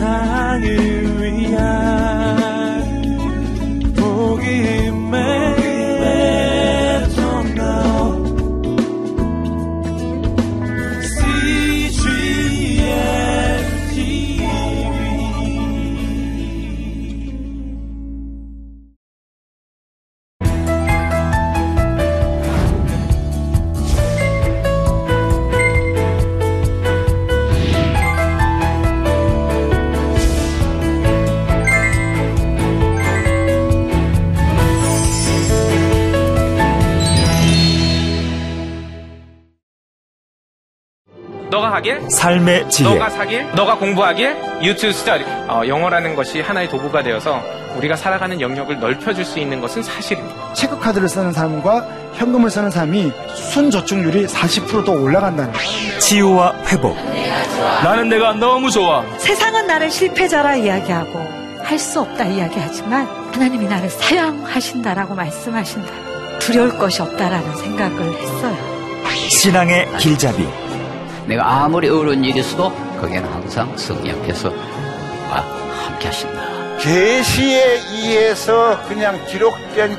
세상을 하길, 삶의 지혜, 너가 사길, 너가 공부하길, 유튜브 스타디. 어, 영어라는 것이 하나의 도구가 되어서 우리가 살아가는 영역을 넓혀줄 수 있는 것은 사실입니다. 체크카드를 쓰는 사람과 현금을 쓰는 사람이 순저축률이 40%더 올라간다는. 치유와 회복. 나는 내가 너무 좋아. 세상은 나를 실패자라 이야기하고 할 수 없다 이야기하지만 하나님이 나를 사랑하신다라고 말씀하신다. 두려울 것이 없다라는 생각을 했어요. 신앙의 길잡이. 내가 아무리 어려운 일이 있어도 거기에는 항상 성령께서 함께 하신다. 계시에 의해서 그냥 기록된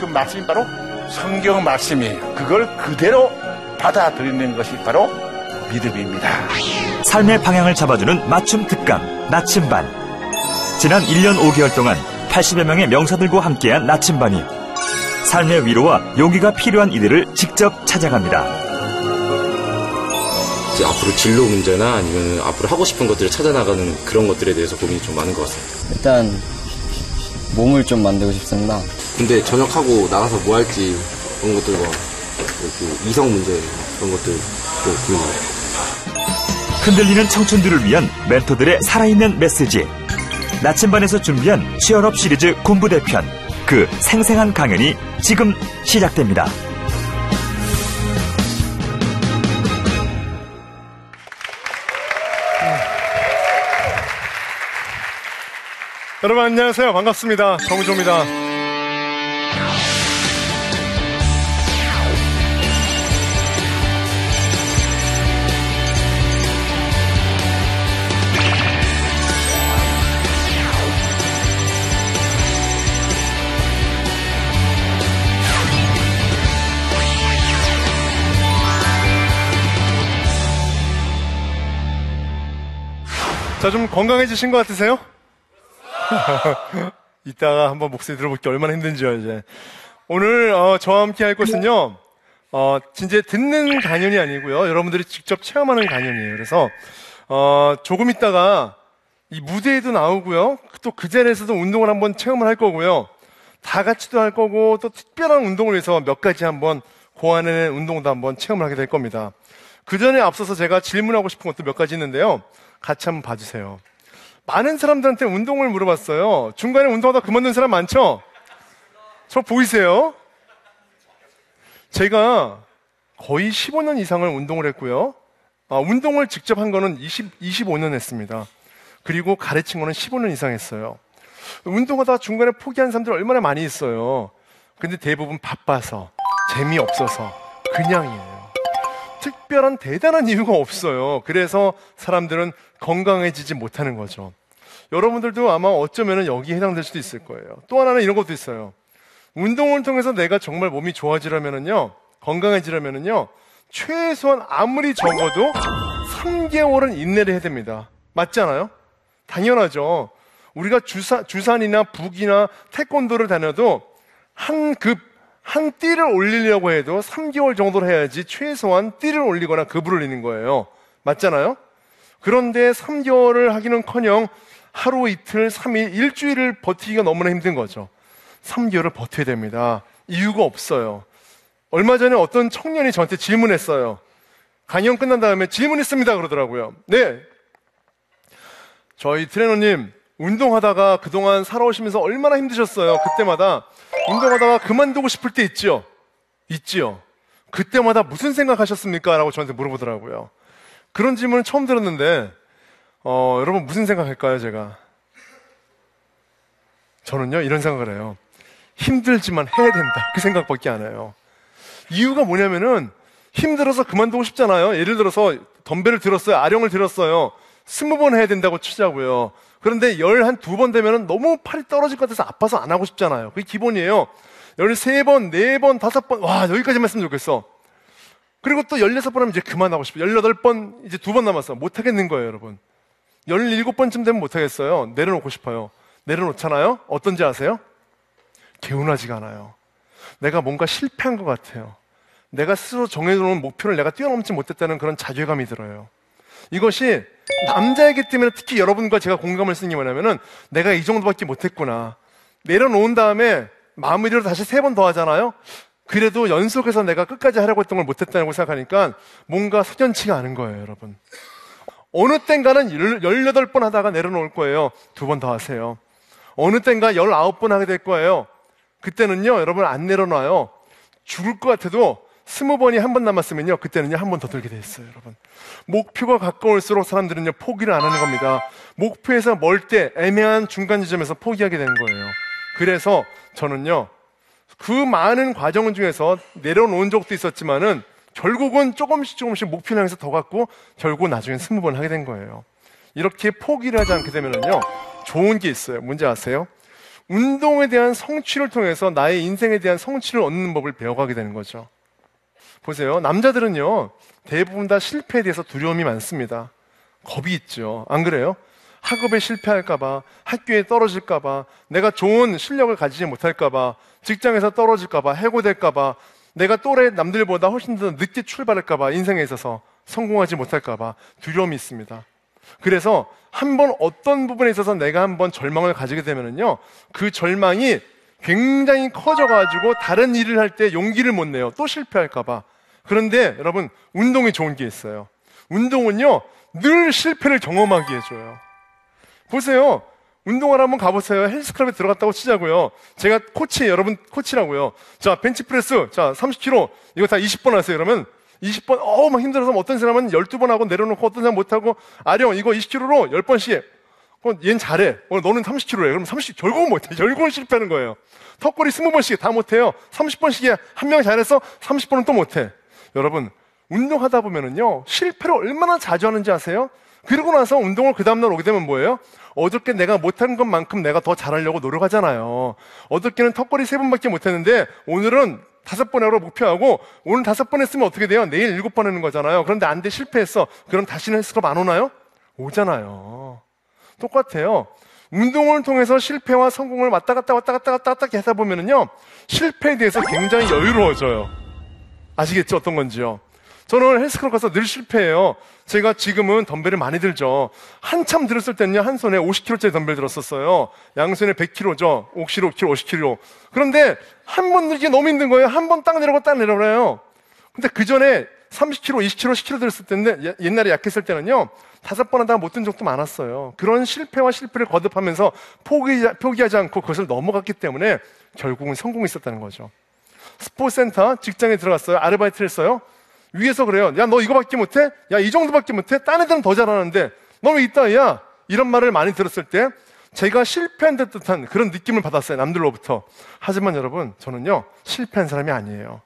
그 말씀이 바로 성경 말씀이에요. 그걸 그대로 받아들이는 것이 바로 믿음입니다. 삶의 방향을 잡아주는 맞춤 특강 나침반. 지난 1년 5개월 동안 80여 명의 명사들과 함께한 나침반이 삶의 위로와 용기가 필요한 이들을 직접 찾아갑니다. 앞으로 진로 문제나 아니면 앞으로 하고 싶은 것들을 찾아나가는 그런 것들에 대해서 고민이 좀 많은 것 같습니다. 일단 몸을 좀 만들고 싶습니다. 근데 전역하고 나가서 뭐 할지 그런 것들과 그 이성 문제 그런 것들 또 고민합니다. 흔들리는 청춘들을 위한 멘토들의 살아있는 메시지. 나침반에서 준비한 취업업 시리즈 군부대편. 그 생생한 강연이 지금 시작됩니다. 여러분 안녕하세요. 반갑습니다. 정우조입니다. 자, 좀 건강해지신 것 같으세요? 이따가 한번 목소리 들어볼게 얼마나 힘든지요, 이제. 오늘, 어, 저와 함께 할 것은요, 어, 진짜 듣는 강연이 아니고요. 여러분들이 직접 체험하는 강연이에요. 그래서, 어, 조금 있다가 이 무대에도 나오고요. 또 그 자리에서도 운동을 한번 체험을 할 거고요. 다 같이도 할 거고, 또 특별한 운동을 위해서 몇 가지 한번 고안해낸 운동도 한번 체험을 하게 될 겁니다. 그 전에 앞서서 제가 질문하고 싶은 것도 몇 가지 있는데요. 같이 한번 봐주세요. 많은 사람들한테 운동을 물어봤어요. 중간에 운동하다 그만둔 사람 많죠? 저 보이세요? 제가 거의 15년 이상을 운동을 했고요. 아, 운동을 직접 한 거는 20, 25년 했습니다. 그리고 가르친 거는 15년 이상 했어요. 운동하다 중간에 포기한 사람들 얼마나 많이 있어요. 근데 대부분 바빠서, 재미없어서, 그냥이에요. 특별한 대단한 이유가 없어요. 그래서 사람들은 건강해지지 못하는 거죠. 여러분들도 아마 어쩌면 여기에 해당될 수도 있을 거예요. 또 하나는 이런 것도 있어요. 운동을 통해서 내가 정말 몸이 좋아지려면은요, 건강해지려면은요, 최소한 아무리 적어도 3개월은 인내를 해야 됩니다. 맞지 않아요? 당연하죠. 우리가 주사, 주산이나 북이나 태권도를 다녀도 한 급, 한 띠를 올리려고 해도 3개월 정도를 해야지 최소한 띠를 올리거나 급을 올리는 거예요. 맞잖아요? 그런데 3개월을 하기는 커녕 하루 이틀, 3일, 일주일을 버티기가 너무나 힘든 거죠. 3개월을 버텨야 됩니다. 이유가 없어요. 얼마 전에 어떤 청년이 저한테 질문했어요. 강연 끝난 다음에 질문 있습니다. 그러더라고요. 네. 저희 트레너님, 운동하다가 그동안 살아오시면서 얼마나 힘드셨어요. 그때마다 운동하다가 그만두고 싶을 때 있지요? 있지요. 그때마다 무슨 생각하셨습니까? 라고 저한테 물어보더라고요. 그런 질문을 처음 들었는데, 어, 여러분 무슨 생각할까요, 제가? 저는요, 이런 생각을 해요. 힘들지만 해야 된다. 그 생각밖에 안 해요. 이유가 뭐냐면은, 힘들어서 그만두고 싶잖아요. 예를 들어서, 덤벨을 들었어요. 아령을 들었어요. 스무 번 해야 된다고 치자고요. 그런데 열 한 두 번 되면은 너무 팔이 떨어질 것 같아서 아파서 안 하고 싶잖아요. 그게 기본이에요. 열세 번, 네 번, 다섯 번, 와, 여기까지만 했으면 좋겠어. 그리고 또 열여섯 번 하면 이제 그만하고 싶어. 열여덟 번, 이제 두 번 남았어. 못 하겠는 거예요, 여러분. 열일곱 번쯤 되면 못 하겠어요. 내려놓고 싶어요. 내려놓잖아요? 어떤지 아세요? 개운하지가 않아요. 내가 뭔가 실패한 것 같아요. 내가 스스로 정해놓은 목표를 내가 뛰어넘지 못했다는 그런 자괴감이 들어요. 이것이 남자이기 때문에 특히 여러분과 제가 공감을 쓰는 게 뭐냐면은 내가 이 정도밖에 못했구나. 내려놓은 다음에 마무리로 다시 세 번 더 하잖아요? 그래도 연속해서 내가 끝까지 하려고 했던 걸 못했다고 생각하니까 뭔가 석연치가 않은 거예요, 여러분. 어느 땐가는 18번 하다가 내려놓을 거예요. 두 번 더 하세요. 어느 땐가 19번 하게 될 거예요. 그때는요, 여러분 안 내려놔요. 죽을 것 같아도 스무 번이 한 번 남았으면요, 그때는요, 한 번 더 들게 돼 있어요, 여러분. 목표가 가까울수록 사람들은요, 포기를 안 하는 겁니다. 목표에서 멀 때 애매한 중간 지점에서 포기하게 되는 거예요. 그래서 저는요, 그 많은 과정 중에서 내려놓은 적도 있었지만은 결국은 조금씩 조금씩 목표를 향해서 더 갖고 결국 나중에 스무 번 하게 된 거예요. 이렇게 포기를 하지 않게 되면은요, 좋은 게 있어요. 뭔지 아세요? 운동에 대한 성취를 통해서 나의 인생에 대한 성취를 얻는 법을 배워가게 되는 거죠. 보세요. 남자들은요, 대부분 다 실패에 대해서 두려움이 많습니다. 겁이 있죠. 안 그래요? 학업에 실패할까봐, 학교에 떨어질까봐, 내가 좋은 실력을 가지지 못할까봐, 직장에서 떨어질까봐, 해고될까봐, 내가 또래 남들보다 훨씬 더 늦게 출발할까봐, 인생에 있어서 성공하지 못할까봐 두려움이 있습니다. 그래서 한 번 어떤 부분에 있어서 내가 한 번 절망을 가지게 되면은요, 그 절망이 굉장히 커져가지고 다른 일을 할 때 용기를 못 내요. 또 실패할까봐. 그런데 여러분, 운동이 좋은 게 있어요. 운동은요, 늘 실패를 경험하게 해줘요. 보세요. 운동을 한번 가보세요. 헬스클럽에 들어갔다고 치자고요. 제가 코치, 여러분 코치라고요. 자, 벤치프레스, 자, 30kg, 이거 다 20번 하세요. 그러면 20번, 어우, 막 힘들어서 어떤 사람은 12번 하고 내려놓고 어떤 사람 못하고, 아령, 이거 20kg로 10번씩. 어, 얜 잘해. 어, 너는 30kg래. 그럼 30, 결국은 못해. 결국은 실패하는 거예요. 턱걸이 20번씩 다 못해요. 30번씩에 한 명 잘해서 30번은 또 못해. 여러분, 운동하다 보면은요, 실패를 얼마나 자주 하는지 아세요? 그러고 나서 운동을 그 다음날 오게 되면 뭐예요? 어저께 내가 못한 것만큼 내가 더 잘하려고 노력하잖아요. 어저께는 턱걸이 세 번밖에 못했는데 오늘은 다섯 번 하러 목표하고 오늘 다섯 번 했으면 어떻게 돼요? 내일 일곱 번 하는 거잖아요. 그런데 안 돼 실패했어. 그럼 다시는 헬스클럽 안 오나요? 오잖아요. 똑같아요. 운동을 통해서 실패와 성공을 왔다 갔다 왔다 갔다 왔다 갔다 하다 보면은요 실패에 대해서 굉장히 여유로워져요. 아시겠죠? 어떤 건지요? 저는 헬스클럽 가서 늘 실패해요. 제가 지금은 덤벨을 많이 들죠. 한참 들었을 때는요, 한 손에 50kg짜리 덤벨 들었었어요. 양손에 100kg죠. 50kg, 50kg, 50kg. 그런데 한 번 들기 너무 힘든 거예요. 한 번 딱 내려고 딱 내려버려요. 근데 그 전에 30kg, 20kg, 10kg 들었을 때인데, 옛날에 약했을 때는요, 다섯 번 하다가 못 든 적도 많았어요. 그런 실패와 실패를 거듭하면서 포기, 포기하지 않고 그것을 넘어갔기 때문에 결국은 성공했었다는 거죠. 스포츠센터 직장에 들어갔어요. 아르바이트를 했어요. 위에서 그래요. 야, 너 이거밖에 못해? 야, 이 정도밖에 못해? 딴 애들은 더 잘하는데, 너왜 있다, 야? 이런 말을 많이 들었을 때, 제가 실패한 듯한 그런 느낌을 받았어요. 남들로부터. 하지만 여러분, 저는요, 실패한 사람이 아니에요.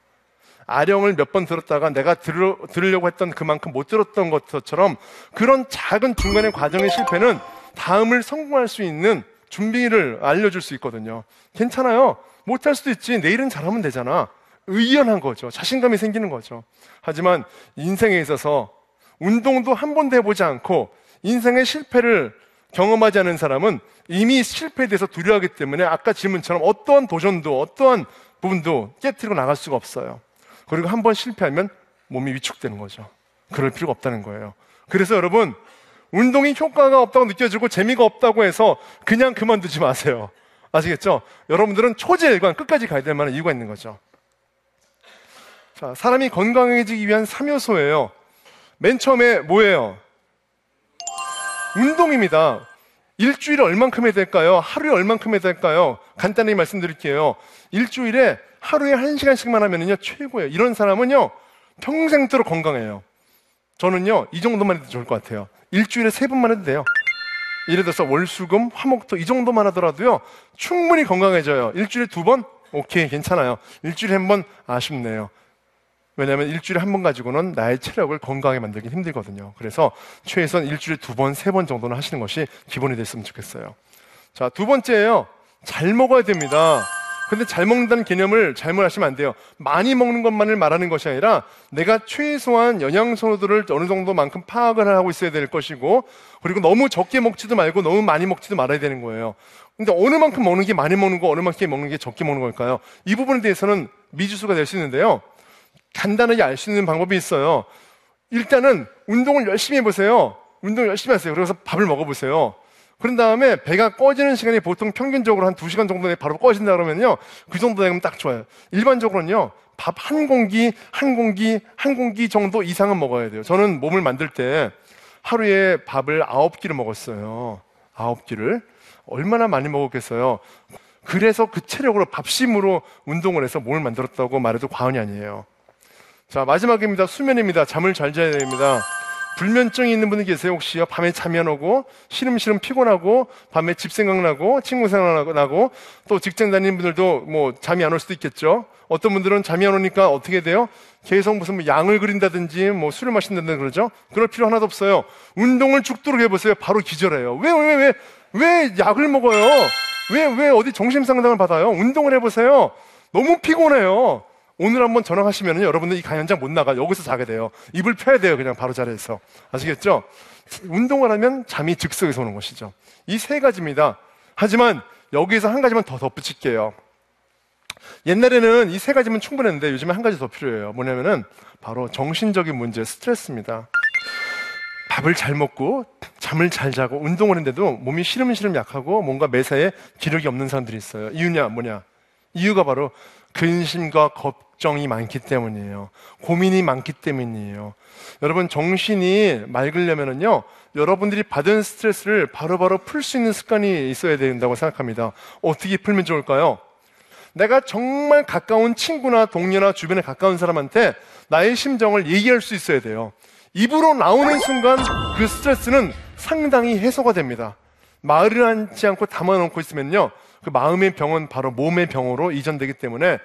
아령을 몇 번 들었다가 내가 들으, 들으려고 했던 그만큼 못 들었던 것처럼 그런 작은 중간의 과정의 실패는 다음을 성공할 수 있는 준비를 알려줄 수 있거든요. 괜찮아요. 못할 수도 있지. 내일은 잘하면 되잖아. 의연한 거죠. 자신감이 생기는 거죠. 하지만 인생에 있어서 운동도 한 번도 해보지 않고 인생의 실패를 경험하지 않은 사람은 이미 실패에 대해서 두려워하기 때문에 아까 질문처럼 어떠한 도전도 어떠한 부분도 깨뜨리고 나갈 수가 없어요. 그리고 한 번 실패하면 몸이 위축되는 거죠. 그럴 필요가 없다는 거예요. 그래서 여러분, 운동이 효과가 없다고 느껴지고 재미가 없다고 해서 그냥 그만두지 마세요. 아시겠죠? 여러분들은 초제일관 끝까지 가야 될 만한 이유가 있는 거죠. 자, 사람이 건강해지기 위한 3요소예요. 맨 처음에 뭐예요? 운동입니다. 일주일에 얼만큼 해야 될까요? 하루에 얼만큼 해야 될까요? 간단히 말씀드릴게요. 일주일에 하루에 한 시간씩만 하면요 최고예요. 이런 사람은요 평생도록 건강해요. 저는요 이 정도만 해도 좋을 것 같아요. 일주일에 세 번만 해도 돼요. 예를 들어서 월수금, 화목토 이 정도만 하더라도요 충분히 건강해져요. 일주일에 두 번? 오케이 괜찮아요. 일주일에 한 번 아쉽네요. 왜냐하면 일주일에 한 번 가지고는 나의 체력을 건강하게 만들기 힘들거든요. 그래서 최소한 일주일에 두 번, 세 번 정도는 하시는 것이 기본이 됐으면 좋겠어요. 자, 두 번째예요. 잘 먹어야 됩니다. 근데 잘 먹는다는 개념을 잘못 하시면 안 돼요. 많이 먹는 것만을 말하는 것이 아니라 내가 최소한 영양소들을 어느 정도만큼 파악을 하고 있어야 될 것이고 그리고 너무 적게 먹지도 말고 너무 많이 먹지도 말아야 되는 거예요. 근데 어느 만큼 먹는 게 많이 먹는 거, 어느 만큼 먹는 게 적게 먹는 걸까요? 이 부분에 대해서는 미지수가 될 수 있는데요. 간단하게 알 수 있는 방법이 있어요. 일단은 운동을 열심히 해보세요. 운동 열심히 하세요. 그래서 밥을 먹어보세요. 그런 다음에 배가 꺼지는 시간이 보통 평균적으로 한 2시간 정도 내에 바로 꺼진다 그러면요. 그 정도 되면 딱 좋아요. 일반적으로는요. 밥 한 공기, 한 공기, 한 공기 정도 이상은 먹어야 돼요. 저는 몸을 만들 때 하루에 밥을 아홉 끼를 먹었어요. 아홉 끼를. 얼마나 많이 먹었겠어요. 그래서 그 체력으로 밥심으로 운동을 해서 몸을 만들었다고 말해도 과언이 아니에요. 자, 마지막입니다. 수면입니다. 잠을 잘 자야 됩니다. 불면증이 있는 분들 계세요? 혹시요? 밤에 잠이 안 오고, 시름시름 피곤하고, 밤에 집 생각나고, 친구 생각나고, 또 직장 다니는 분들도 뭐 잠이 안 올 수도 있겠죠? 어떤 분들은 잠이 안 오니까 어떻게 돼요? 계속 무슨 뭐 양을 그린다든지, 뭐 술을 마신다든지 그러죠? 그럴 필요 하나도 없어요. 운동을 죽도록 해보세요. 바로 기절해요. 왜, 왜, 왜, 왜 약을 먹어요? 왜, 왜 어디 정신 상담을 받아요? 운동을 해보세요. 너무 피곤해요. 오늘 한번 전화하시면 여러분들 이 강연장 못 나가. 여기서 자게 돼요. 입을 펴야 돼요. 그냥 바로 자리에서. 아시겠죠? 운동을 하면 잠이 즉석에서 오는 것이죠. 이 세 가지입니다. 하지만 여기에서 한 가지만 더 덧붙일게요. 옛날에는 이 세 가지면 충분했는데 요즘에 한 가지 더 필요해요. 뭐냐면은 바로 정신적인 문제, 스트레스입니다. 밥을 잘 먹고 잠을 잘 자고 운동을 했는데도 몸이 시름시름 약하고 뭔가 매사에 기력이 없는 사람들이 있어요. 이유냐 뭐냐? 이유가 바로 근심과 걱정이 많기 때문이에요. 고민이 많기 때문이에요. 여러분 정신이 맑으려면은요. 여러분들이 받은 스트레스를 바로바로 풀 수 있는 습관이 있어야 된다고 생각합니다. 어떻게 풀면 좋을까요? 내가 정말 가까운 친구나 동료나 주변에 가까운 사람한테 나의 심정을 얘기할 수 있어야 돼요. 입으로 나오는 순간 그 스트레스는 상당히 해소가 됩니다. 말을 하지 않고 담아놓고 있으면요. 그 마음의 병은 바로 몸의 병으로 이전되기 때문에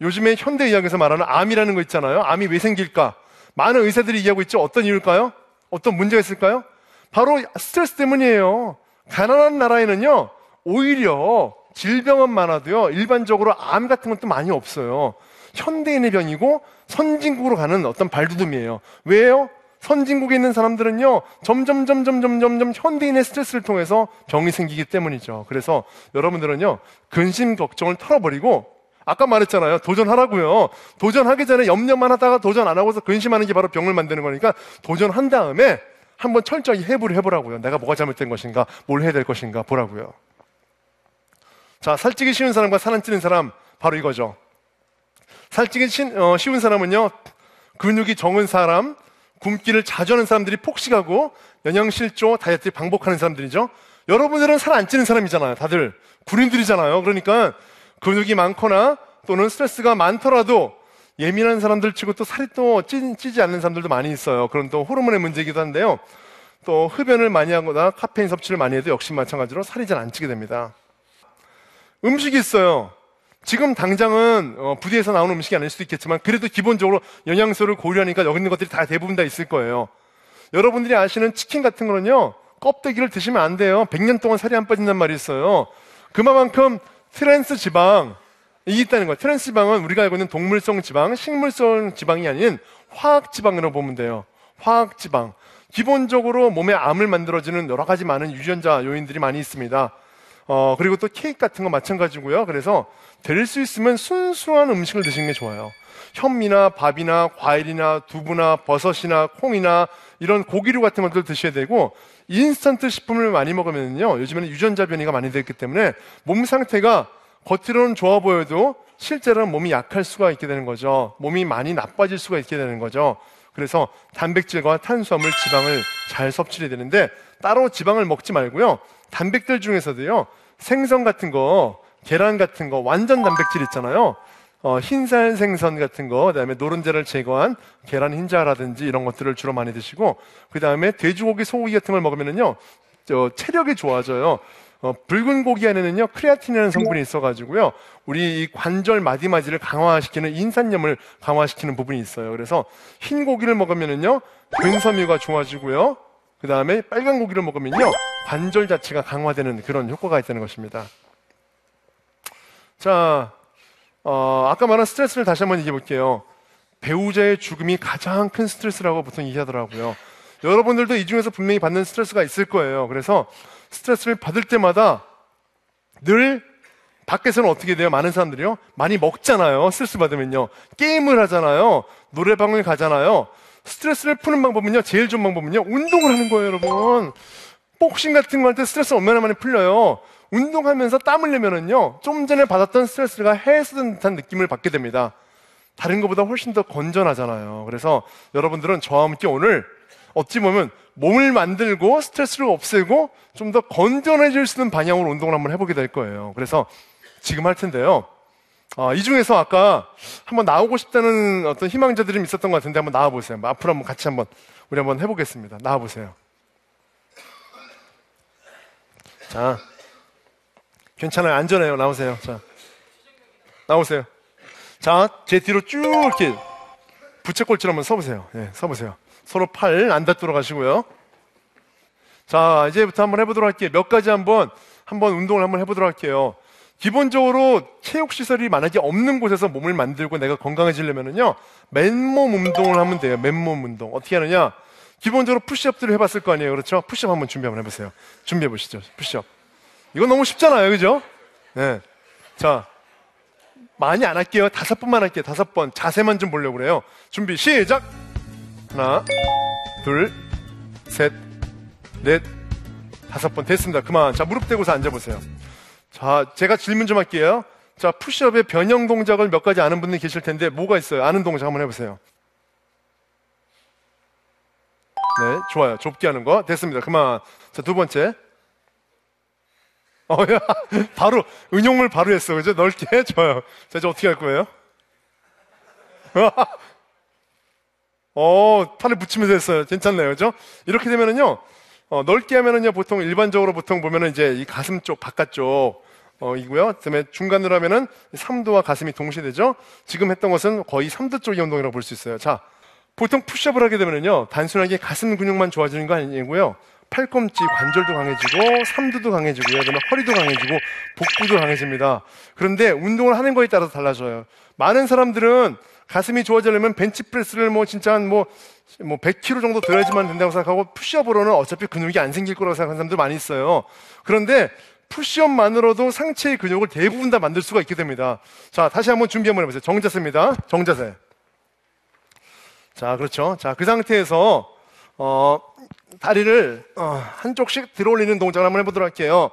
요즘에 현대의학에서 말하는 암이라는 거 있잖아요. 암이 왜 생길까? 많은 의사들이 얘기하고 있죠. 어떤 이유일까요? 어떤 문제가 있을까요? 바로 스트레스 때문이에요. 가난한 나라에는요, 오히려 질병은 많아도요, 일반적으로 암 같은 것도 많이 없어요. 현대인의 병이고 선진국으로 가는 어떤 발돋움이에요. 왜요? 선진국에 있는 사람들은요, 점점, 점 점, 점 점, 점 점 현대인의 스트레스를 통해서 병이 생기기 때문이죠. 그래서 여러분들은요, 근심, 걱정을 털어버리고, 아까 말했잖아요. 도전하라고요. 도전하기 전에 염려만 하다가 도전 안 하고서 근심하는 게 바로 병을 만드는 거니까 도전한 다음에 한번 철저히 해부를 해보라고요. 내가 뭐가 잘못된 것인가, 뭘 해야 될 것인가 보라고요. 자, 살찌기 쉬운 사람과 살 안 찌는 사람, 바로 이거죠. 살찌기 어, 쉬운 사람은요, 근육이 적은 사람, 굶기를 자주 하는 사람들이 폭식하고 영양실조, 다이어트 방복하는 사람들이죠. 여러분들은 살 안 찌는 사람이잖아요. 다들 군인들이잖아요. 그러니까 근육이 많거나 또는 스트레스가 많더라도 예민한 사람들 치고 또 살이 또 찌, 찌지 않는 사람들도 많이 있어요. 그런 또 호르몬의 문제이기도 한데요. 또 흡연을 많이 하거나 카페인 섭취를 많이 해도 역시 마찬가지로 살이 잘 안 찌게 됩니다. 음식이 있어요. 지금 당장은 어, 부대에서 나오는 음식이 아닐 수도 있겠지만 그래도 기본적으로 영양소를 고려하니까 여기 있는 것들이 다 대부분 다 있을 거예요. 여러분들이 아시는 치킨 같은 거는요. 껍데기를 드시면 안 돼요. 100년 동안 살이 안 빠진단 말이 있어요. 그만큼 트랜스 지방 이 있다는 거예요. 트랜스 지방은 우리가 알고 있는 동물성 지방, 식물성 지방이 아닌 화학 지방으로 보면 돼요. 화학 지방. 기본적으로 몸에 암을 만들어주는 여러 가지 많은 유전자 요인들이 많이 있습니다. 어, 그리고 또 케이크 같은 거 마찬가지고요. 그래서 될 수 있으면 순수한 음식을 드시는 게 좋아요. 현미나 밥이나 과일이나 두부나 버섯이나 콩이나 이런 고기류 같은 것들 드셔야 되고 인스턴트 식품을 많이 먹으면요. 요즘에는 유전자 변이가 많이 됐기 때문에 몸 상태가 겉으로는 좋아 보여도 실제로는 몸이 약할 수가 있게 되는 거죠. 몸이 많이 나빠질 수가 있게 되는 거죠. 그래서 단백질과 탄수화물, 지방을 잘 섭취해야 되는데 따로 지방을 먹지 말고요. 단백질 중에서도요. 생선 같은 거, 계란 같은 거, 완전 단백질 있잖아요. 어, 흰살 생선 같은 거, 그다음에 노른자를 제거한 계란 흰자라든지 이런 것들을 주로 많이 드시고, 그 다음에 돼지고기, 소고기 같은 걸 먹으면은요, 저 체력이 좋아져요. 어, 붉은 고기 안에는요 크레아틴이라는 성분이 있어가지고요 우리 이 관절 마디마디를 강화시키는 인산염을 강화시키는 부분이 있어요. 그래서 흰 고기를 먹으면은요 근섬유가 좋아지고요. 그 다음에 빨간 고기를 먹으면요 관절 자체가 강화되는 그런 효과가 있다는 것입니다. 자, 어, 아까 말한 스트레스를 다시 한번 얘기해 볼게요. 배우자의 죽음이 가장 큰 스트레스라고 보통 얘기하더라고요. 여러분들도 이 중에서 분명히 받는 스트레스가 있을 거예요. 그래서 스트레스를 받을 때마다 늘 밖에서는 어떻게 돼요? 많은 사람들이요. 많이 먹잖아요. 스트레스 받으면요. 게임을 하잖아요. 노래방을 가잖아요. 스트레스를 푸는 방법은요. 제일 좋은 방법은요. 운동을 하는 거예요, 여러분. 복싱 같은 거 할 때 스트레스 얼마나 많이 풀려요. 운동하면서 땀 흘리면은요. 좀 전에 받았던 스트레스가 해소된 듯한 느낌을 받게 됩니다. 다른 것보다 훨씬 더 건전하잖아요. 그래서 여러분들은 저와 함께 오늘 어찌 보면 몸을 만들고 스트레스를 없애고 좀 더 건전해질 수 있는 방향으로 운동을 한번 해보게 될 거예요. 그래서 지금 할 텐데요. 아, 이 중에서 아까 한번 나오고 싶다는 어떤 희망자들이 좀 있었던 것 같은데 한번 나와보세요. 앞으로 한번 같이 한번 우리 한번 해보겠습니다. 나와보세요. 자, 괜찮아요. 안전해요. 나오세요. 자, 나오세요. 자, 제 뒤로 쭉 이렇게 부채꼴처럼 한번 서보세요. 예, 서보세요. 서로 팔 안 닿도록 하시고요. 자, 이제부터 한번 해보도록 할게요. 몇 가지 한번, 한번 운동을 한번 해보도록 할게요. 기본적으로 체육시설이 만약에 없는 곳에서 몸을 만들고 내가 건강해지려면은요, 맨몸 운동을 하면 돼요. 맨몸 운동. 어떻게 하느냐? 기본적으로 푸시업들을 해봤을 거 아니에요. 그렇죠? 푸시업 한번 준비 한번 해보세요. 준비해 보시죠. 푸시업. 이건 너무 쉽잖아요. 그죠? 네. 자, 많이 안 할게요. 다섯 번만 할게요. 다섯 번. 자세만 좀 보려고 그래요. 준비, 시작! 하나, 둘, 셋, 넷, 다섯 번. 됐습니다. 그만. 자, 무릎 대고서 앉아보세요. 자, 제가 질문 좀 할게요. 자, 푸시업의 변형 동작을 몇 가지 아는 분들 계실 텐데, 뭐가 있어요? 아는 동작 한번 해보세요. 네, 좋아요. 좁게 하는 거. 됐습니다. 그만. 자, 두 번째. 어, 야, 바로, 응용을 바로 했어. 그죠? 넓게. 좋아요. 자, 이제 어떻게 할 거예요? 어, 팔을 붙이면서 했어요. 괜찮네요. 그죠? 이렇게 되면은요, 어, 넓게 하면은요, 보통 일반적으로 보통 보면은 이제 이 가슴 쪽, 바깥쪽, 어, 이고요. 그 다음에 중간으로 하면은 3두와 가슴이 동시에 되죠? 지금 했던 것은 거의 3두 쪽의 운동이라고 볼 수 있어요. 자, 보통 푸시업을 하게 되면은요, 단순하게 가슴 근육만 좋아지는 거 아니고요. 팔꿈치 관절도 강해지고 삼두도 강해지고요. 그다음에 허리도 강해지고 복부도 강해집니다. 그런데 운동을 하는 거에 따라서 달라져요. 많은 사람들은 가슴이 좋아지려면 벤치프레스를 뭐 진짜 한뭐 뭐 100kg 정도 들어야지만 된다고 생각하고 푸시업으로는 어차피 근육이 안 생길 거라고 생각하는 사람들 많이 있어요. 그런데 푸시업만으로도 상체의 근육을 대부분 다 만들 수가 있게 됩니다. 자, 다시 한번 준비 한번 해보세요. 정자세입니다. 정자세. 자, 그렇죠. 자, 그 상태에서 어, 다리를 어, 한쪽씩 들어 올리는 동작을 한번 해보도록 할게요.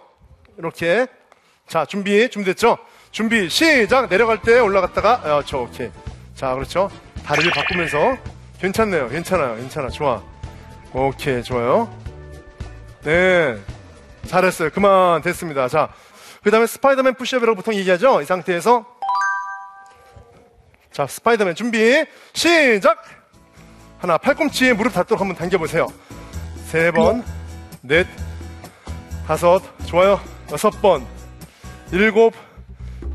이렇게. 자, 준비, 준비됐죠? 준비, 시작! 내려갈 때 올라갔다가, 어, 저, 오케이. 자, 그렇죠? 다리를 바꾸면서. 괜찮네요. 괜찮아요. 괜찮아. 좋아. 오케이. 좋아요. 네. 잘했어요. 그만. 됐습니다. 자. 그 다음에 스파이더맨 푸시업이라고 보통 얘기하죠? 이 상태에서. 자, 스파이더맨 준비. 시작! 하나, 팔꿈치에 무릎 닿도록 한번 당겨보세요. 세 번, 넷, 다섯, 좋아요. 여섯 번, 일곱,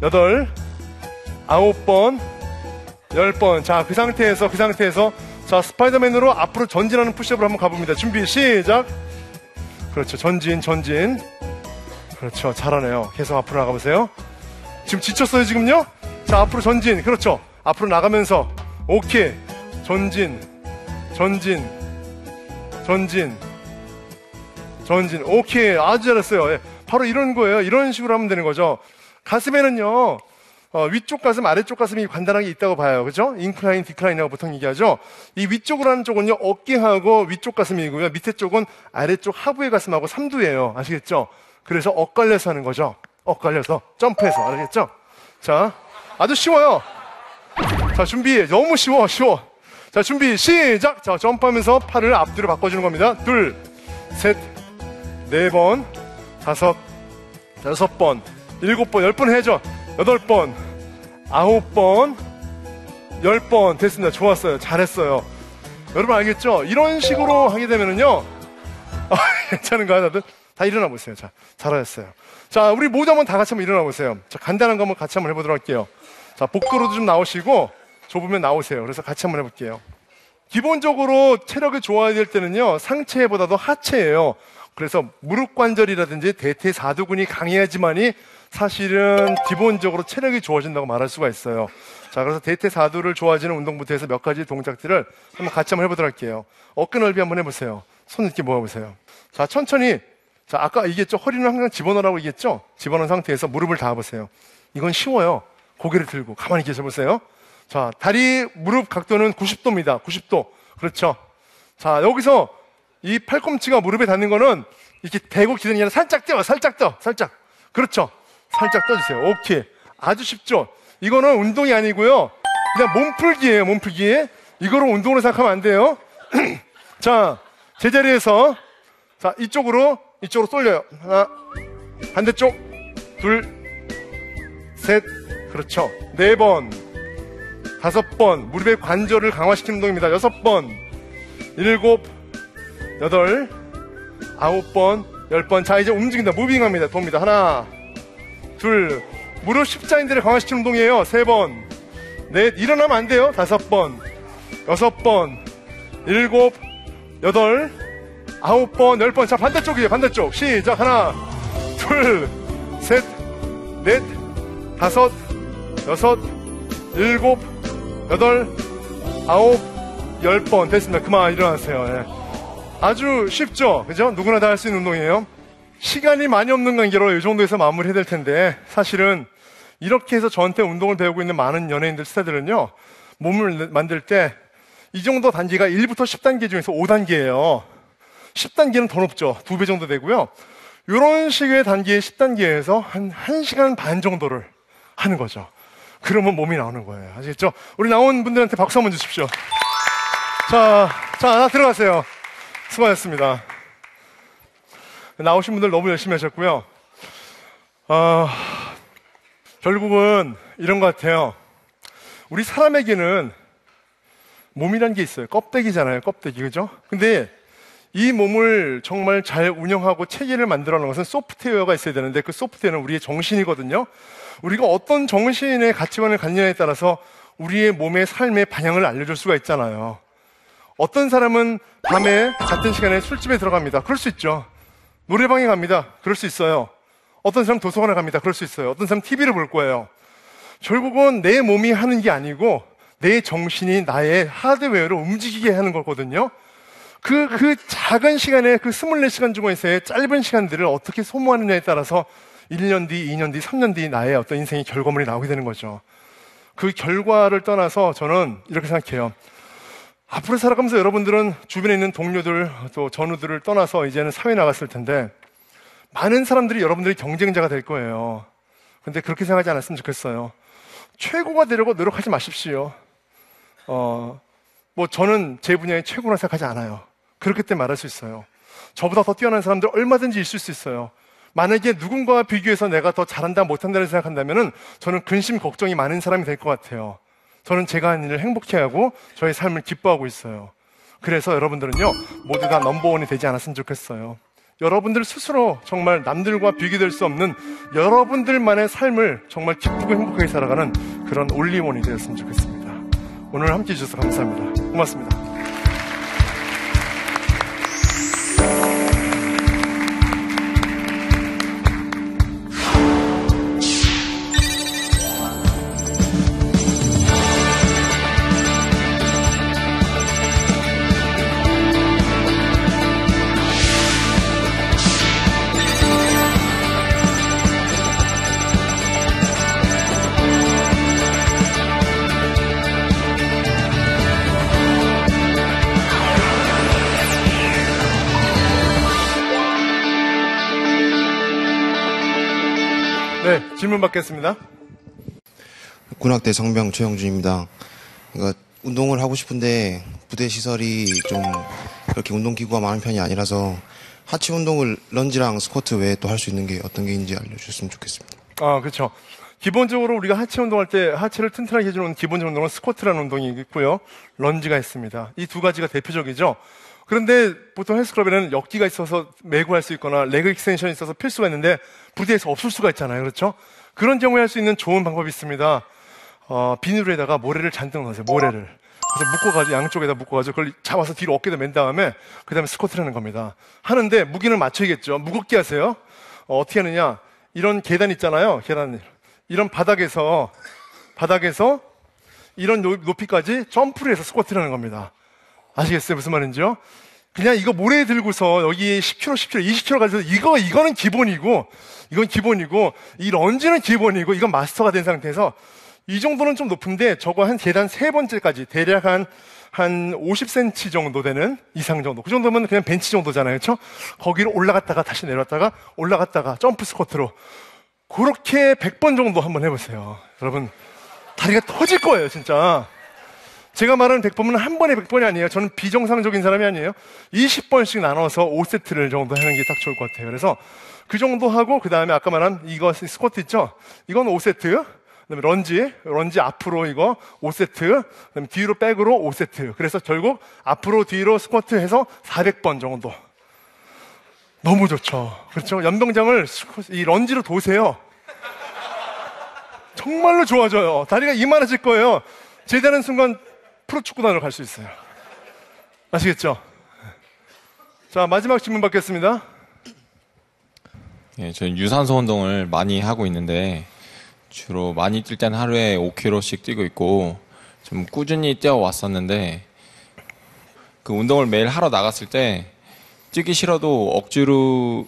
여덟, 아홉 번, 열 번. 자, 그 상태에서, 그 상태에서, 자, 스파이더맨으로 앞으로 전진하는 푸시업을 한번 가봅니다. 준비, 시작! 그렇죠. 전진, 전진. 그렇죠. 잘하네요. 계속 앞으로 나가보세요. 지금 지쳤어요, 지금요? 자, 앞으로 전진. 그렇죠. 앞으로 나가면서. 오케이. 전진. 전진. 전진. 전진. 오케이. 아주 잘했어요. 예. 바로 이런 거예요. 이런 식으로 하면 되는 거죠. 가슴에는요, 어, 위쪽 가슴, 아래쪽 가슴이 간단하게 있다고 봐요. 그죠? 인클라인, 디클라인이라고 보통 얘기하죠? 이 위쪽으로 하는 쪽은요, 어깨하고 위쪽 가슴이고요. 밑에 쪽은 아래쪽 하부의 가슴하고 삼두예요. 아시겠죠? 그래서 엇갈려서 하는 거죠. 엇갈려서. 점프해서. 알겠죠? 자, 아주 쉬워요. 자, 준비. 너무 쉬워, 쉬워. 자, 준비. 시작! 자, 점프하면서 팔을 앞뒤로 바꿔주는 겁니다. 둘, 셋, 네 번, 다섯, 여섯 번, 일곱 번, 열 번 해야죠. 여덟 번, 아홉 번, 열 번 됐습니다. 좋았어요. 잘했어요. 여러분 알겠죠? 이런 식으로 하게 되면은요. 아, 괜찮은가요, 다들? 다 일어나 보세요. 자, 잘하셨어요. 자, 우리 모두 한번 다 같이 한번 일어나 보세요. 자, 간단한 거 한번 같이 한번 해보도록 할게요. 자, 복도로도 좀 나오시고 좁으면 나오세요. 그래서 같이 한번 해볼게요. 기본적으로 체력이 좋아야 될 때는요, 상체보다도 하체예요. 그래서 무릎 관절이라든지 대퇴사두근이 강해야지만이 사실은 기본적으로 체력이 좋아진다고 말할 수가 있어요. 자, 그래서 대퇴 사두를 좋아지는 운동부터 해서 몇 가지 동작들을 한번 같이 한번 해보도록 할게요. 어깨 넓이 한번 해보세요. 손 이렇게 모아보세요. 자, 천천히. 자, 아까 얘기했죠? 허리는 항상 집어넣으라고 얘기했죠? 집어넣은 상태에서 무릎을 닿아보세요. 이건 쉬워요. 고개를 들고 가만히 계셔보세요. 자, 다리, 무릎 각도는 90도입니다. 90도. 그렇죠. 자, 여기서 이 팔꿈치가 무릎에 닿는 거는 이렇게 대고 기대는 게 아니라 살짝 떼요. 살짝 떠. 살짝. 그렇죠. 살짝 떠주세요. 오케이. 아주 쉽죠. 이거는 운동이 아니고요. 그냥 몸풀기예요. 몸풀기. 이거로 운동으로 생각하면 안 돼요. 자, 제자리에서 자, 이쪽으로 이쪽으로 쏠려요. 하나, 반대쪽, 둘, 셋, 그렇죠. 네 번, 다섯 번, 무릎의 관절을 강화시키는 운동입니다. 여섯 번, 일곱, 여덟, 아홉 번, 열 번. 자, 이제 움직인다. 무빙합니다. 돕니다. 하나, 둘, 무릎 십자인대를 강화시키는 운동이에요. 세 번, 넷, 일어나면 안 돼요. 다섯 번, 여섯 번, 일곱, 여덟, 아홉 번, 열 번. 자, 반대쪽이에요. 반대쪽. 시작. 하나, 둘, 셋, 넷, 다섯, 여섯, 일곱, 여덟, 아홉, 열 번. 됐습니다. 그만 일어나세요. 예. 아주 쉽죠? 그죠? 누구나 다 할 수 있는 운동이에요. 시간이 많이 없는 관계로 이 정도에서 마무리 해야 될 텐데, 사실은 이렇게 해서 저한테 운동을 배우고 있는 많은 연예인들, 스타들은요, 몸을 만들 때 이 정도 단계가 1부터 10단계 중에서 5단계예요. 10단계는 더 높죠. 두 배 정도 되고요. 이런 식의 단계의 10단계에서 한 1시간 반 정도를 하는 거죠. 그러면 몸이 나오는 거예요. 아시겠죠? 우리 나온 분들한테 박수 한번 주십시오. 자, 자, 하나 들어가세요. 수고하셨습니다. 나오신 분들 너무 열심히 하셨고요. 아, 결국은 이런 것 같아요. 우리 사람에게는 몸이란 게 있어요. 껍데기잖아요. 껍데기. 그죠? 근데 이 몸을 정말 잘 운영하고 체계를 만들어 놓은 것은 소프트웨어가 있어야 되는데 그 소프트웨어는 우리의 정신이거든요. 우리가 어떤 정신의 가치관을 갖느냐에 따라서 우리의 몸의 삶의 방향을 알려줄 수가 있잖아요. 어떤 사람은 밤에 같은 시간에 술집에 들어갑니다. 그럴 수 있죠. 노래방에 갑니다. 그럴 수 있어요. 어떤 사람 도서관에 갑니다. 그럴 수 있어요. 어떤 사람 TV를 볼 거예요. 결국은 내 몸이 하는 게 아니고 내 정신이 나의 하드웨어를 움직이게 하는 거거든요. 그, 그 작은 시간에 그 24시간 중에서의 짧은 시간들을 어떻게 소모하느냐에 따라서 1년 뒤, 2년 뒤, 3년 뒤 나의 어떤 인생의 결과물이 나오게 되는 거죠. 그 결과를 떠나서 저는 이렇게 생각해요. 앞으로 살아가면서 여러분들은 주변에 있는 동료들, 또 전우들을 떠나서 이제는 사회 나갔을 텐데, 많은 사람들이 여러분들이 경쟁자가 될 거예요. 근데 그렇게 생각하지 않았으면 좋겠어요. 최고가 되려고 노력하지 마십시오. 어, 뭐 저는 제 분야의 최고라 생각하지 않아요. 그렇기 때문에 말할 수 있어요. 저보다 더 뛰어난 사람들 얼마든지 있을 수 있어요. 만약에 누군가와 비교해서 내가 더 잘한다 못한다를 생각한다면은 저는 근심 걱정이 많은 사람이 될 것 같아요. 저는 제가 하는 일을 행복해하고 저의 삶을 기뻐하고 있어요. 그래서 여러분들은요 모두 다 넘버원이 되지 않았으면 좋겠어요. 여러분들 스스로 정말 남들과 비교될 수 없는 여러분들만의 삶을 정말 기쁘고 행복하게 살아가는 그런 올리원이 되었으면 좋겠습니다. 오늘 함께 해주셔서 감사합니다. 고맙습니다. 질문 받겠습니다. 군악대 상병 최영준입니다. 그러니까 운동을 하고 싶은데 부대 시설이 좀 그렇게 운동 기구가 많은 편이 아니라서 하체 운동을 런지랑 스쿼트 외에 또 할 수 있는 게 어떤 게 있는지 알려주셨으면 좋겠습니다. 아, 그렇죠. 기본적으로 우리가 하체 운동할 때 하체를 튼튼하게 해주는 기본적 운동은 스쿼트라는 운동이 있고요. 런지가 있습니다. 이 두 가지가 대표적이죠. 그런데 보통 헬스클럽에는 역기가 있어서 메고 할 수 있거나 leg extension이 있어서 할 수가 있는데 부대에서 없을 수가 있잖아요. 그렇죠? 그런 경우에 할 수 있는 좋은 방법이 있습니다. 어, 비닐에다가 모래를 잔뜩 넣으세요. 모래를. 그래서 묶어가지고 양쪽에다 묶어가지고 그걸 잡아서 뒤로 어깨에다 맨 다음에 그 다음에 스쿼트를 하는 겁니다. 하는데 무게는 맞춰야겠죠. 무겁게 하세요. 어, 어떻게 하느냐? 이런 계단 있잖아요. 계단 이런 바닥에서 바닥에서 이런 노- 높이까지 점프를 해서 스쿼트를 하는 겁니다. 아시겠어요? 무슨 말인지요? 그냥 이거 모래 들고서 여기 10kg, 10kg, 20kg 가져서 이거, 이거는 기본이고, 이건 기본이고, 이 런지는 기본이고, 이건 마스터가 된 상태에서 이 정도는 좀 높은데 저거 한 계단 세 번째까지 대략 한, 한 50cm 정도 되는 이상 정도. 그 정도면 그냥 벤치 정도잖아요. 그렇죠? 거기를 올라갔다가 다시 내려왔다가 올라갔다가 점프 스쿼트로 그렇게 100번 정도 한번 해보세요. 여러분, 다리가 터질 거예요, 진짜. 제가 말하는 100번은 한 번에 100번이 아니에요. 저는 비정상적인 사람이 아니에요. 20번씩 나눠서 5세트를 정도 하는 게 딱 좋을 것 같아요. 그래서 그 정도 하고, 그 다음에 아까 말한 이거 스쿼트 있죠? 이건 5세트. 그 다음에 런지, 런지 앞으로 이거 5세트. 그 다음에 뒤로 back으로 5세트. 그래서 결국 앞으로 뒤로 스쿼트 해서 400번 정도. 너무 좋죠. 그렇죠? 연병장을 이 런지로 도세요. 정말로 좋아져요. 다리가 이만해질 거예요. 제대하는 순간 프로축구단으로 갈 수 있어요. 아시겠죠? 자, 마지막 질문 받겠습니다. 예, 저는 유산소 운동을 많이 하고 있는데 주로 많이 뛸 때는 하루에 5km씩 뛰고 있고 좀 꾸준히 뛰어 왔었는데 그 운동을 매일 하러 나갔을 때 뛰기 싫어도 억지로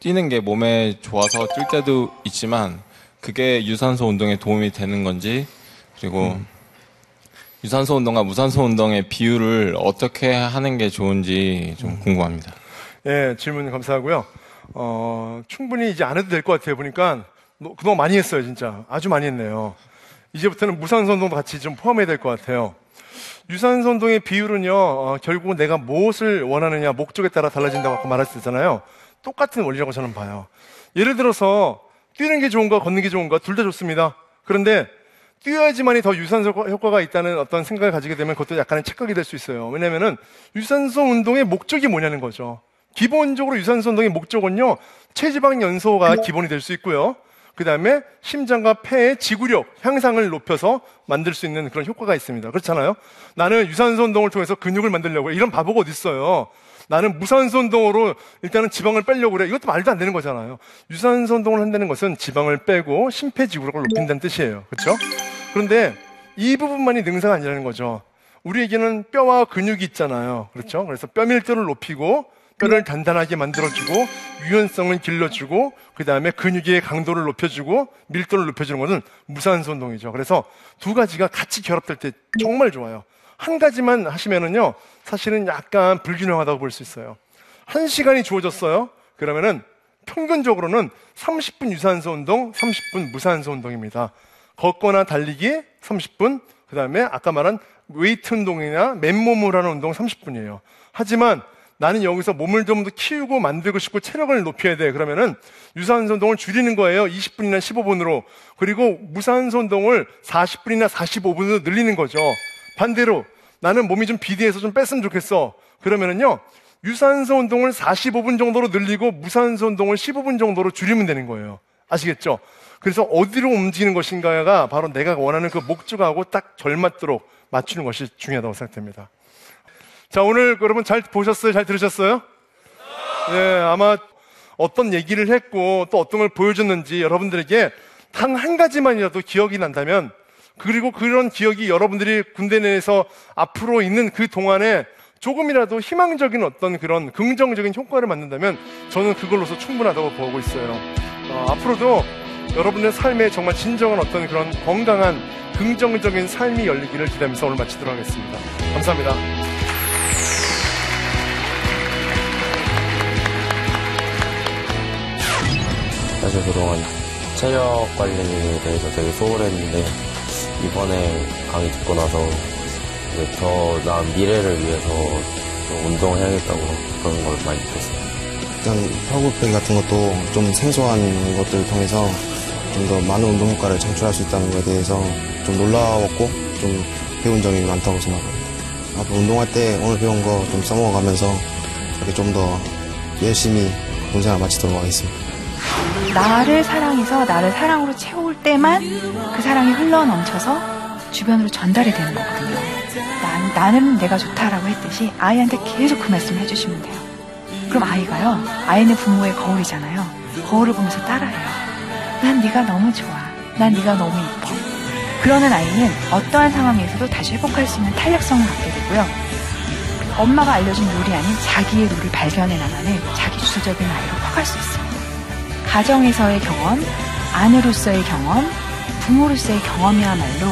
뛰는 게 몸에 좋아서 뛸 때도 있지만 그게 유산소 운동에 도움이 되는 건지 그리고 유산소 운동과 무산소 운동의 비율을 어떻게 하는 게 좋은지 좀 궁금합니다. 예, 질문 감사하고요. 어, 충분히 이제 안 해도 될 것 같아요. 보니까 노- 그동안 많이 했어요, 진짜. 아주 많이 했네요. 이제부터는 무산소 운동도 같이 좀 포함해야 될 것 같아요. 유산소 운동의 비율은요, 어, 결국은 내가 무엇을 원하느냐, 목적에 따라 달라진다고 아까 말했었잖아요. 똑같은 원리라고 저는 봐요. 예를 들어서, 뛰는 게 좋은가, 걷는 게 좋은가, 둘 다 좋습니다. 그런데, 뛰어야지만이 더 유산소 효과- 효과가 있다는 어떤 생각을 가지게 되면 그것도 약간의 착각이 될 수 있어요. 왜냐면은, 유산소 운동의 목적이 뭐냐는 거죠. 기본적으로 유산소 운동의 목적은요, 체지방 연소가 기본이 될 수 있고요. 그 다음에 심장과 폐의 지구력 향상을 높여서 만들 수 있는 그런 효과가 있습니다. 그렇잖아요? 나는 유산소 운동을 통해서 근육을 만들려고 해. 이런 바보가 어딨어요. 나는 무산소 운동으로 일단은 지방을 빼려고 그래. 이것도 말도 안 되는 거잖아요. 유산소 운동을 한다는 것은 지방을 빼고 심폐지구력을 높인다는 뜻이에요. 그렇죠? 그런데 이 부분만이 능사가 아니라는 거죠. 우리에게는 뼈와 근육이 있잖아요. 그렇죠? 그래서 뼈 밀도를 높이고 뼈를 단단하게 만들어주고 유연성을 길러주고 그 다음에 근육의 강도를 높여주고 밀도를 높여주는 것은 무산소 운동이죠. 그래서 두 가지가 같이 결합될 때 정말 좋아요. 한 가지만 하시면은요 사실은 약간 불균형하다고 볼 수 있어요. 한 시간이 주어졌어요. 그러면은 평균적으로는 30분 유산소 운동, 30분 무산소 운동입니다. 걷거나 달리기 30분, 그 다음에 아까 말한 웨이트 운동이나 맨몸을 하는 운동 30분이에요. 하지만 나는 여기서 몸을 좀 더 키우고 만들고 싶고 체력을 높여야 돼. 그러면은 유산소 운동을 줄이는 거예요. 20분이나 15분으로. 그리고 무산소 운동을 40분이나 45분으로 늘리는 거죠. 반대로 나는 몸이 좀 비대해서 좀 뺐으면 좋겠어. 그러면은요. 유산소 운동을 45분 정도로 늘리고 무산소 운동을 15분 정도로 줄이면 되는 거예요. 아시겠죠? 그래서 어디로 움직이는 것인가가 바로 내가 원하는 그 목적하고 딱 절맞도록 맞추는 것이 중요하다고 생각됩니다. 자, 오늘 여러분 잘 보셨어요? 잘 들으셨어요? 네, 아마 어떤 얘기를 했고 또 어떤 걸 보여줬는지 여러분들에게 단 한 가지만이라도 기억이 난다면 그리고 그런 기억이 여러분들이 군대 내에서 앞으로 있는 그 동안에 조금이라도 희망적인 어떤 그런 긍정적인 효과를 만든다면 저는 그걸로서 충분하다고 보고 있어요. 어, 앞으로도 여러분의 삶에 정말 진정한 어떤 그런 건강한 긍정적인 삶이 열리기를 기대하면서 오늘 마치도록 하겠습니다. 감사합니다. 사실 그동안 체력 관리에 대해서 되게 소홀했는데 이번에 강의 듣고 나서 이제 더 나은 미래를 위해서 좀 운동해야겠다고 그런 걸 많이 느꼈어요. 일단 혈구pe기 같은 것도 좀 생소한 것들을 통해서 좀 더 많은 운동 효과를 창출할 수 있다는 것에 대해서 좀 놀라웠고 좀 배운 점이 많다고 생각합니다. 앞으로 운동할 때 오늘 배운 거 좀 써먹어가면서 이렇게 좀 더 열심히 군생활 마치도록 하겠습니다. 나를 사랑해서 나를 사랑으로 채울 때만 그 사랑이 흘러 넘쳐서 주변으로 전달이 되는 거거든요. 난, 나는 내가 좋다라고 했듯이 아이한테 계속 그 말씀을 해주시면 돼요. 그럼 아이가요. 아이는 부모의 거울이잖아요. 거울을 보면서 따라해요. 난 네가 너무 좋아. 난 네가 너무 이뻐. 그러는 아이는 어떠한 상황에서도 다시 회복할 수 있는 탄력성을 갖게 되고요. 엄마가 알려준 룰이 아닌 자기의 룰을 발견해 나가는 자기 주도적인 아이로 커갈 수 있어요. 가정에서의 경험, 아내로서의 경험, 부모로서의 경험이야말로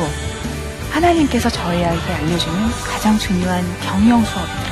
하나님께서 저희에게 알려주는 가장 중요한 경영 수업이더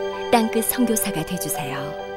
땅끝 선교사가 되주세요.